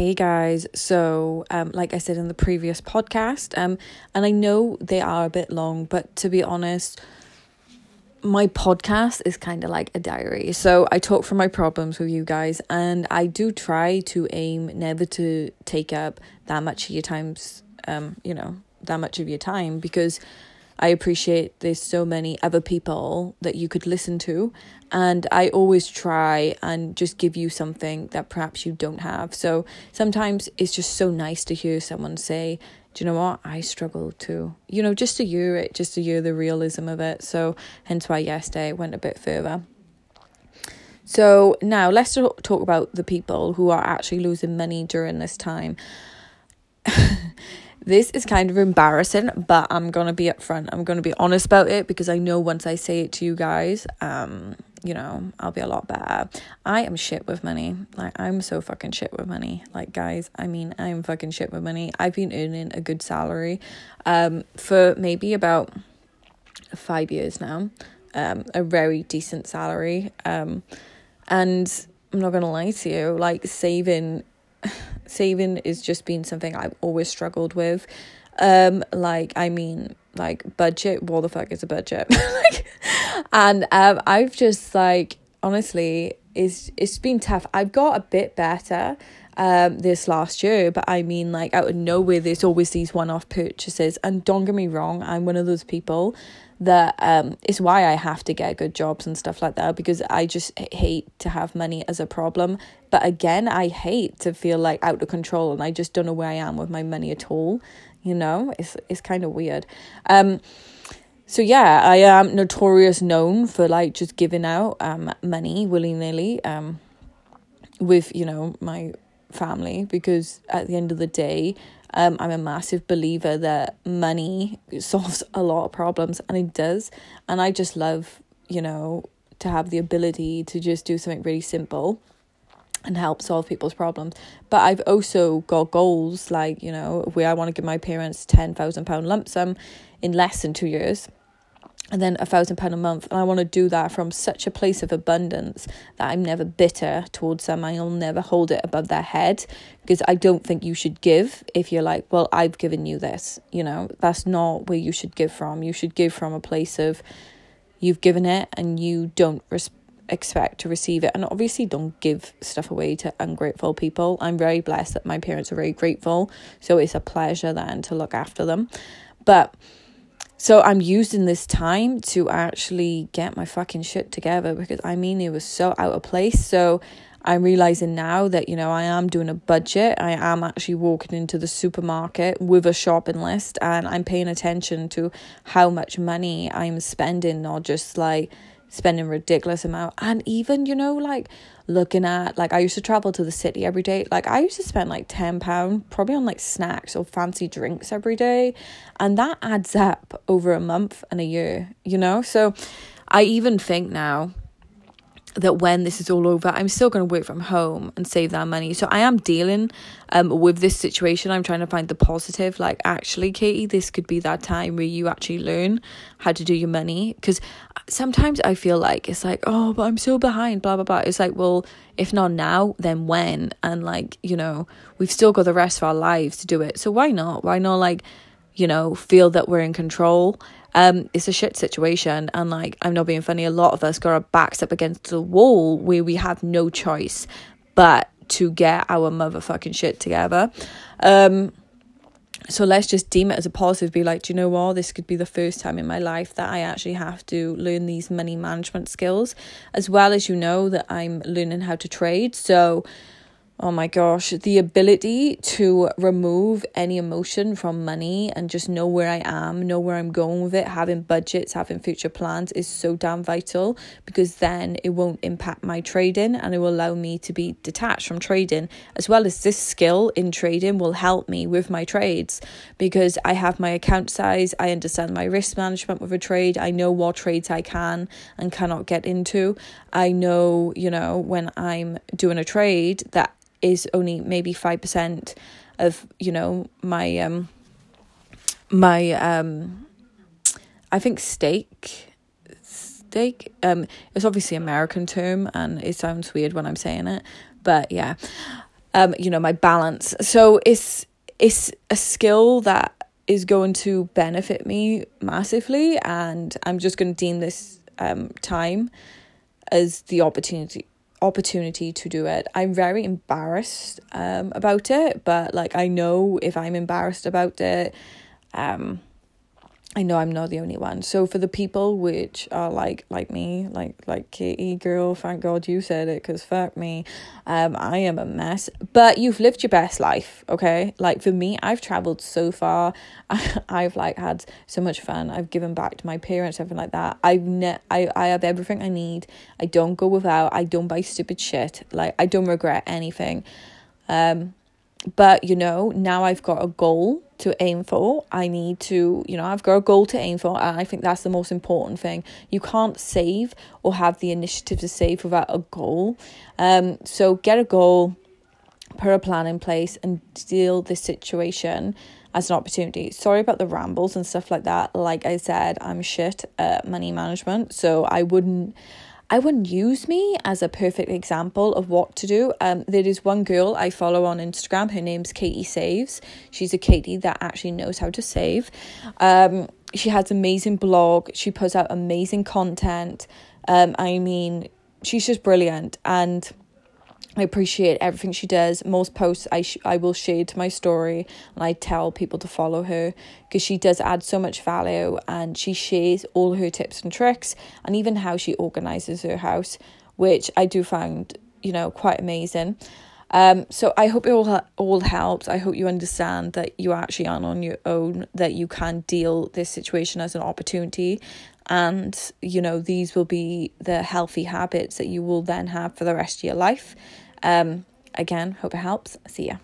Hey guys, so um, like I said in the previous podcast, um, and I know they are a bit long, but to be honest, my podcast is kind of like a diary. So I talk from my problems with you guys, and I do try to aim never to take up that much of your times, um, you know, that much of your time because I appreciate there's so many other people that you could listen to. And I always try and just give you something that perhaps you don't have. So sometimes it's just so nice to hear someone say, Do you know what? I struggle too. You know, just to hear it, just to hear the realism of it. So hence why yesterday went a bit further. So now let's talk about the people who are actually losing money during this time. This is kind of embarrassing, but I'm gonna be upfront. I'm gonna be honest about it because I know once I say it to you guys, um, you know, I'll be a lot better. I am shit with money. Like I'm so fucking shit with money. Like guys, I mean, I'm fucking shit with money. I've been earning a good salary, um, for maybe about five years now. Um, a very decent salary. Um, and I'm not gonna lie to you, like saving saving is just been something I've always struggled with. Um, like I mean, like budget. What the fuck is a budget? like, and um, I've just like honestly, it's it's been tough. I've got a bit better um this last year but i mean like out of nowhere there's always these one-off purchases and don't get me wrong i'm one of those people that um is why I have to get good jobs and stuff like that because I just hate to have money as a problem. But again, I hate to feel like out of control and I just don't know where I am with my money at all. You know, it's it's kind of weird. Um so yeah, I am notorious known for like just giving out um money willy nilly um with, you know, my family because at the end of the day um, I'm a massive believer that money solves a lot of problems, and it does. And I just love, you know, to have the ability to just do something really simple and help solve people's problems. But I've also got goals like, you know, where I want to give my parents £10,000 lump sum in less than two years and then a thousand pound a month. And i want to do that from such a place of abundance that i'm never bitter towards them. I'll never hold it above their head because i don't think you should give if you're like well i've given you this you know? That's not where you should give from. You should give from a place of you've given it and you don't res- expect to receive it. And obviously don't give stuff away to ungrateful people. I'm very blessed that my parents are very grateful so it's a pleasure then to look after them. But so I'm using this time to actually get my fucking shit together because I mean it was so out of place. So I'm realizing now that you know I am doing a budget. I am actually walking into the supermarket with a shopping list and I'm paying attention to how much money I'm spending, not just like spending ridiculous amount. And even you know like looking at like I used to travel to the city every day. Like I used to spend like 10 pound probably on like snacks or fancy drinks every day. And that adds up over a month and a year you know? So I even think now that when this is all over, I'm still going to work from home and save that money. So I am dealing um with this situation. I'm trying to find the positive. Like, actually, Katie, this could be that time where you actually learn how to do your money. Because sometimes I feel like it's like, oh, but I'm so behind, blah, blah, blah. It's like, well, if not now, then when? And like, you know, we've still got the rest of our lives to do it. So why not? Why not, like, you know, feel that we're in control? Um, it's a shit situation. And like, I'm not being funny, a lot of us got our backs up against the wall where we have no choice but to get our motherfucking shit together. Um, so let's just deem it as a positive be like do you know what this could be the first time in my life that i actually have to learn these money management skills as well as you know that i'm learning how to trade so oh my gosh, the ability to remove any emotion from money and just know where I am, know where I'm going with it, having budgets, having future plans is so damn vital because then it won't impact my trading and it will allow me to be detached from trading, as well as this skill in trading will help me with my trades because I have my account size, I understand my risk management with a trade, I know what trades I can and cannot get into. I know, you know, when I'm doing a trade that is only maybe 5% of you know my um my um i think stake stake um it's obviously american term and it sounds weird when i'm saying it but yeah um, you know, my balance. So it's it's a skill that is going to benefit me massively and I'm just going to deem this um time as the opportunity opportunity to do it. I'm very embarrassed um about it, but like I know if I'm embarrassed about it, um I know I'm not the only one. So for the people which are like like me, like like Katie girl, thank God you said it because fuck me, um, I am a mess. But you've lived your best life, okay? Like for me, I've traveled so far. I've like had so much fun. I've given back to my parents, everything like that. I've ne- I I have everything I need. I don't go without. I don't buy stupid shit. Like I don't regret anything. Um, but you know now i've got a goal to aim for i need to you know i've got a goal to aim for and i think that's the most important thing. You can't save or have the initiative to save without a goal. Um so get a goal put a plan in place and deal this situation as an opportunity. Sorry about the rambles and stuff like that. Like i said i'm shit at money management so i wouldn't I wouldn't use me as a perfect example of what to do. Um, there is one girl I follow on Instagram. Her name's Katie Saves. She's a Katie that actually knows how to save. Um, she has amazing blog. She puts out amazing content. Um, I mean, she's just brilliant and I appreciate everything she does. Most posts I sh- I will share to my story and I tell people to follow her because she does add so much value and she shares all her tips and tricks and even how she organizes her house, which I do find you know quite amazing. Um, so I hope it all all helps. I hope you understand that you actually aren't on your own. That you can deal this situation as an opportunity, and you know these will be the healthy habits that you will then have for the rest of your life. Um again hope it helps. See ya